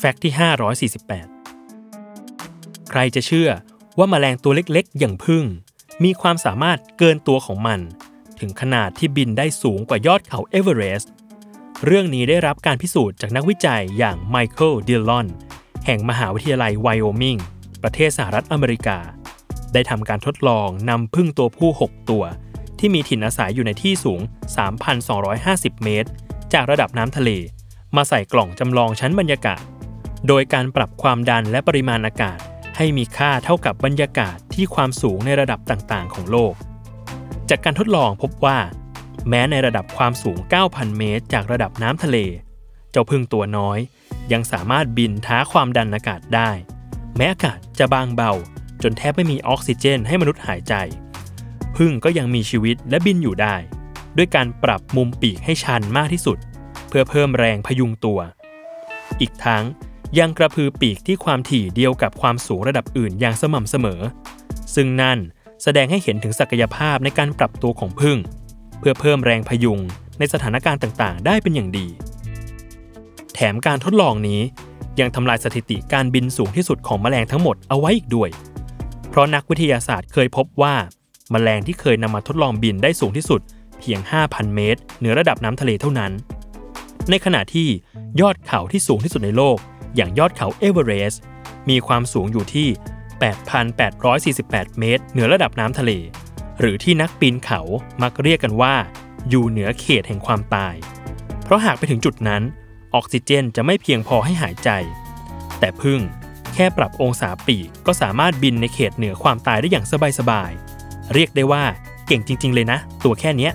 Fact ที่ 548 ใครจะเชื่อว่าแมลงตัวเล็กๆ อย่างผึ้ง มีความสามารถเกินตัวของมัน ถึงขนาดที่บินได้สูงกว่ายอดเขาเอเวอเรสต์เรื่องนี้ได้รับการพิสูจน์จากนักวิจัยอย่างไมเคิลดิลลอนแห่งมหาวิทยาลัยไวโอมิงประเทศสหรัฐอเมริกา ได้ทำการทดลองนำผึ้งตัวผู้ 6 ตัว ที่มีถิ่นอาศัยอยู่ในที่สูง 3,250 เมตร จากระดับน้ำทะเล มาใส่กล่องจำลองชั้นบรรยากาศ โดยการปรับความดันและปริมาณอากาศ ให้มีค่าเท่ากับบรรยากาศที่ความสูงในระดับต่างๆ ของโลก จากการทดลองพบว่า แม้ในระดับความสูง 9,000 เมตร จากระดับน้ำทะเล เจ้าพึ่งตัวน้อย ยังสามารถบินท้าความดันอากาศได้ แม้อากาศจะบางเบา จนแทบไม่มีออกซิเจนให้มนุษย์หายใจ พึ่งก็ยังมีชีวิตและบินอยู่ได้ ด้วยการปรับมุมปีกให้ชันมากที่สุด เพื่อเพิ่มแรงพยุงตัว อีกทั้ง ยังกระพือปีกที่ความถี่เดียวกับความสูงระดับอื่นอย่างสม่ำเสมอ ซึ่งนั่นแสดงให้เห็นถึงศักยภาพในการปรับตัวของพึ่ง เพื่อเพิ่มแรงพยุงในสถานการณ์ต่างๆ ได้เป็นอย่างดี แถมการทดลองนี้ยังทำลายสถิติการบินสูงที่สุดของแมลงทั้งหมดเอาไว้อีกด้วย เพราะนักวิทยาศาสตร์เคยพบว่า แมลงที่เคยนำมาทดลองบินได้สูงที่สุด เพียง 5,000 เมตรเหนือระดับน้ำทะเลเท่านั้น ในขณะที่ยอดเขาที่สูงที่สุดในโลก อย่างยอดเขาเอเวอเรสต์มีความสูงอยู่ที่ 8,848 เมตร เหนือระดับน้ำทะเล หรือที่นักปีนเขามักเรียกกันว่า อยู่เหนือเขตแห่งความตาย เพราะหากไปถึงจุดนั้น ออกซิเจนจะไม่เพียงพอให้หายใจ แต่พึ่งแค่ปรับองศาปีกก็สามารถบินในเขตเหนือความตายได้อย่างสบายๆเรียกได้ว่าเก่งจริง ๆ เลยนะ ตัวแค่เนี้ย